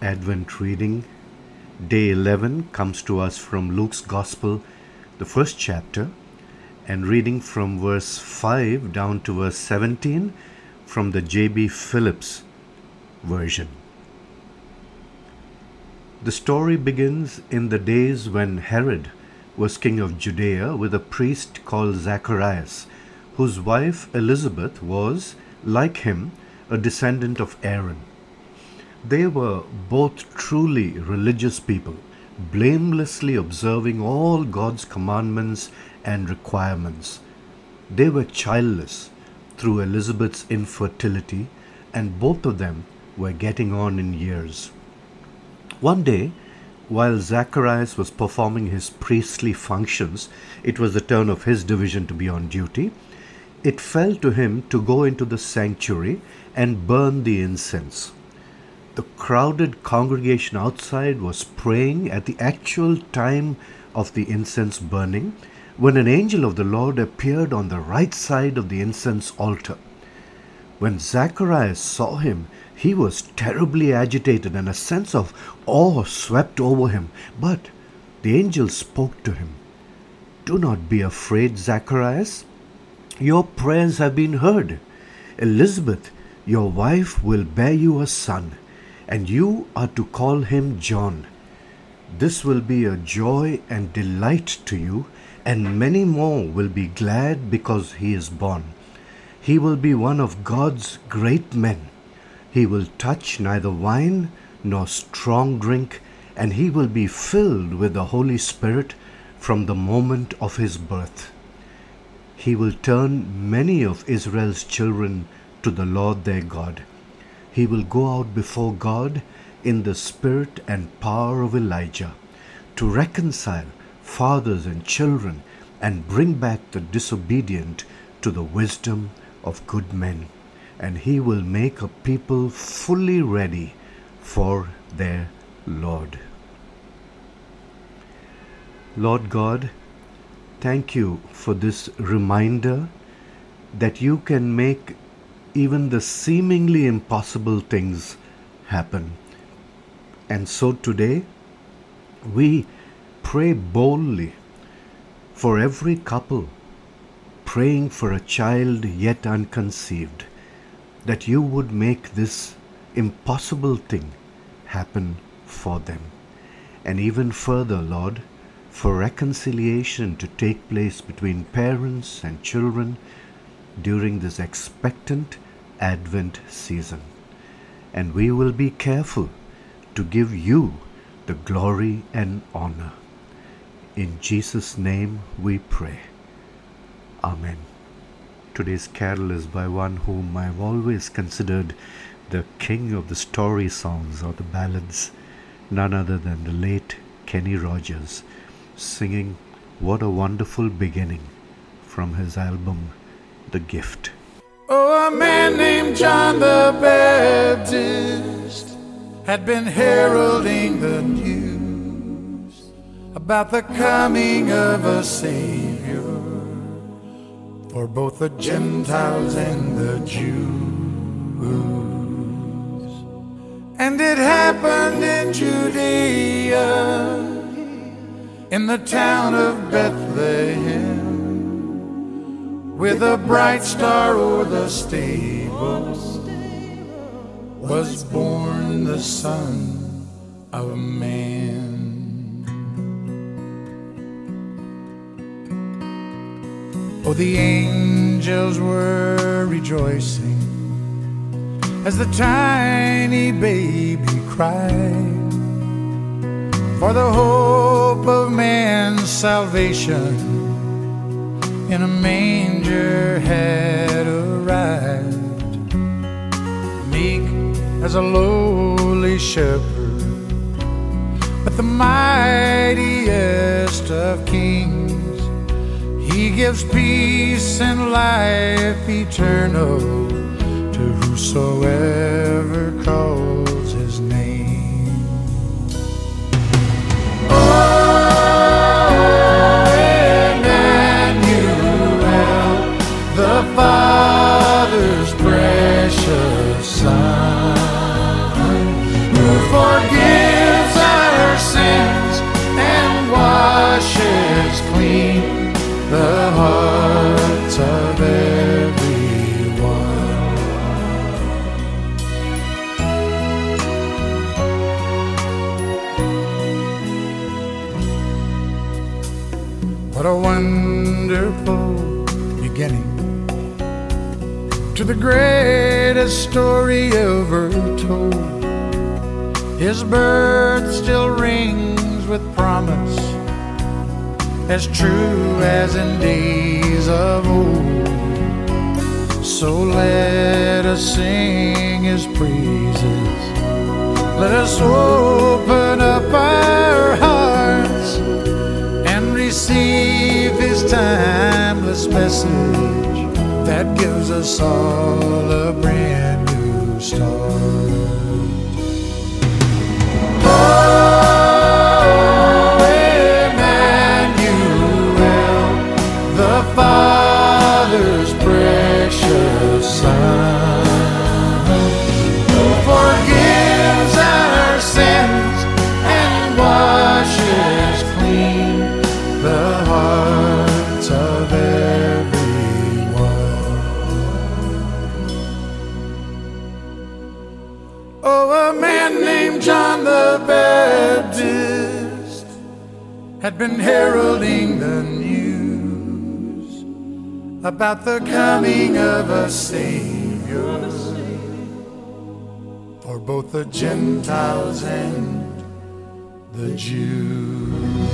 Advent reading, day 11, comes to us from Luke's Gospel, the first chapter, and reading from verse 5 down to verse 17 from the J.B. Phillips version. The story begins in the days when Herod was king of Judea with a priest called Zacharias, whose wife Elizabeth was, like him, a descendant of Aaron. They were both truly religious people, blamelessly observing all God's commandments and requirements. They were childless through Elizabeth's infertility, and both of them were getting on in years. One day, while Zacharias was performing his priestly functions, it was the turn of his division to be on duty. It fell to him to go into the sanctuary and burn the incense. The crowded congregation outside was praying at the actual time of the incense burning when an angel of the Lord appeared on the right side of the incense altar. When Zacharias saw him, he was terribly agitated and a sense of awe swept over him. But the angel spoke to him. Do not be afraid, Zacharias. Your prayers have been heard. Elizabeth, your wife, will bear you a son and you are to call him John. This will be a joy and delight to you, and many more will be glad because he is born. He will be one of God's great men. He will touch neither wine nor strong drink, and he will be filled with the Holy Spirit from the moment of his birth. He will turn many of Israel's children to the Lord their God he will go out before God in the spirit and power of Elijah to reconcile fathers and children and bring back the disobedient to the wisdom of good men. And he will make a people fully ready for their Lord. Lord God, thank you for this reminder that you can make even the seemingly impossible things happen. And so today, we pray boldly for every couple praying for a child yet unconceived, that you would make this impossible thing happen for them. And even further, Lord, for reconciliation to take place between parents and children during this expectant Advent season. And we will be careful to give you the glory and honor. In Jesus' name we pray. Amen. Today's carol is by one whom I've always considered the king of the story songs or the ballads, none other than the late Kenny Rogers, singing What a Wonderful Beginning from his album The Gift. Oh, a man named John the Baptist had been heralding the news about the coming of a Savior for both the Gentiles and the Jews. And it happened in Judea, in the town of Bethlehem with a bright star o'er the stables was born the Son of Man. Oh, the angels were rejoicing as the tiny baby cried for the hope of man's salvation in a manger had arrived, meek as a lowly shepherd, but the mightiest of kings. He gives peace and life eternal to whosoever calls a wonderful beginning to the greatest story ever told. His birth still rings with promise, as true as in days of old. So let us sing his praises. Let us open timeless message that gives us all a brand new start. Had been heralding the news about the coming of a Savior for both the Gentiles and the Jews.